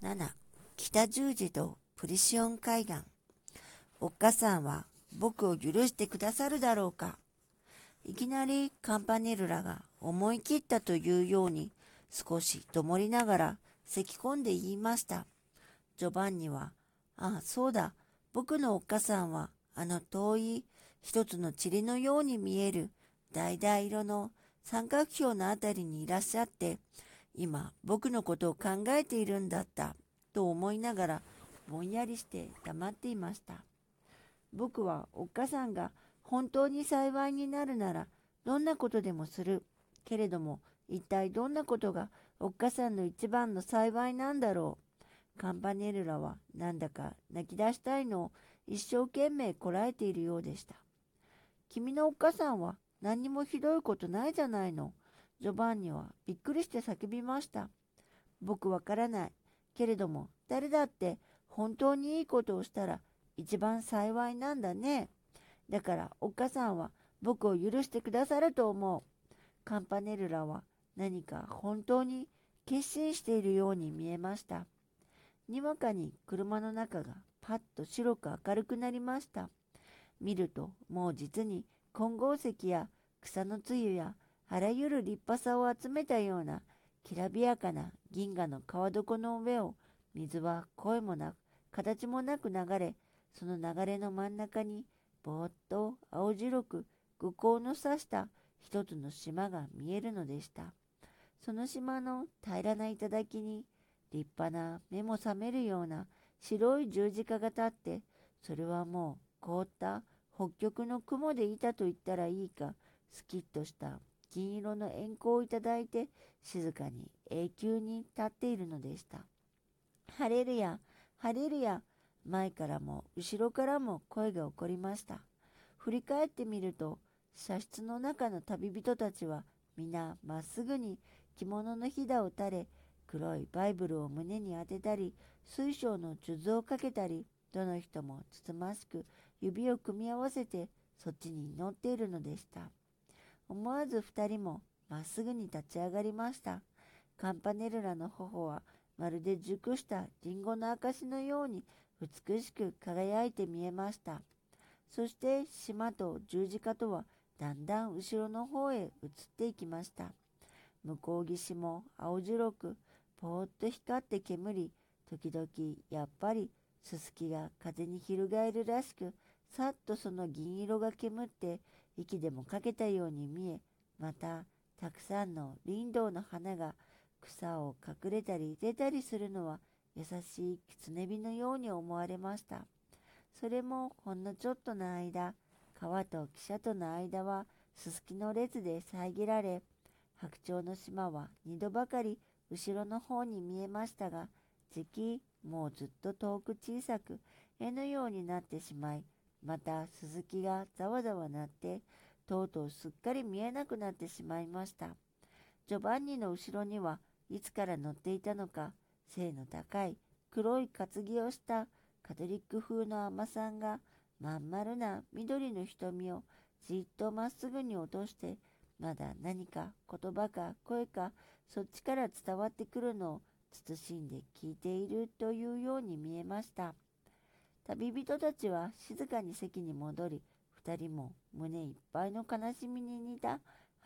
7北十字とプリシオン海岸。おっかさんは僕を許してくださるだろうか。いきなりカンパネルラが思い切ったというように少しどもりながら咳き込んで言いました。ジョバンニは、ああ、そうだ、僕のおっかさんはあの遠い一つの塵のように見える橙色の三角標のあたりにいらっしゃって、今僕のことを考えているんだったと思いながらぼんやりして黙っていました。僕はおっかさんが本当に幸いになるならどんなことでもする。けれども一体どんなことがおっかさんの一番の幸いなんだろう。カンパネルラはなんだか泣き出したいのを一生懸命こらえているようでした。君のおっかさんは何にもひどいことないじゃないの。ジョバンニはびっくりして叫びました。僕わからない。けれども、誰だって本当にいいことをしたら一番幸いなんだね。だからおっかさんは僕を許してくださると思う。カンパネルラは何か本当に決心しているように見えました。にわかに車の中がパッと白く明るくなりました。見るともう実に金剛石や草のつゆやあらゆる立派さを集めたようなきらびやかな銀河の川床の上を水は声もなく形もなく流れその流れの真ん中にぼーっと青白く愚行の指した一つの島が見えるのでした。その島の平らな頂に立派な目も覚めるような白い十字架が立ってそれはもう凍った北極の雲でいたと言ったらいいかスキッとした金色の円光をいただいて静かに永久に立っているのでした。晴れるや、晴れるや、前からも後ろからも声が起こりました。振り返ってみると、車室の中の旅人たちは皆まっすぐに着物のひだを垂れ、黒いバイブルを胸に当てたり、水晶の数珠をかけたり、どの人もつつましく指を組み合わせてそっちに乗っているのでした。思わず二人もまっすぐに立ち上がりました。カンパネルラの頬はまるで熟したリンゴの証のように美しく輝いて見えました。そして島と十字架とはだんだん後ろの方へ移っていきました。向こう岸も青白くぽーっと光って煙り、時々やっぱりすすきが風に翻るらしく、さっとその銀色が煙って息でもかけたように見え、また、たくさんの林道の花が草を隠れたり出たりするのは優しい狐火のように思われました。それもほんのちょっとの間、川と汽車との間はすすきの列で遮られ、白鳥の島は二度ばかり後ろの方に見えましたが、じきもうずっと遠く小さく絵のようになってしまい、また鈴木がざわざわ鳴ってとうとうすっかり見えなくなってしまいましたジョバンニの後ろにはいつから乗っていたのか背の高い黒い担ぎをしたカトリック風の尼さんがまん丸な緑の瞳をじっとまっすぐに落としてまだ何か言葉か声かそっちから伝わってくるのを慎んで聞いているというように見えました。旅人たちは静かに席に戻り、二人も胸いっぱいの悲しみに似た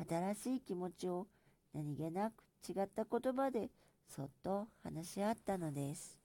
新しい気持ちを何気なく違った言葉でそっと話し合ったのです。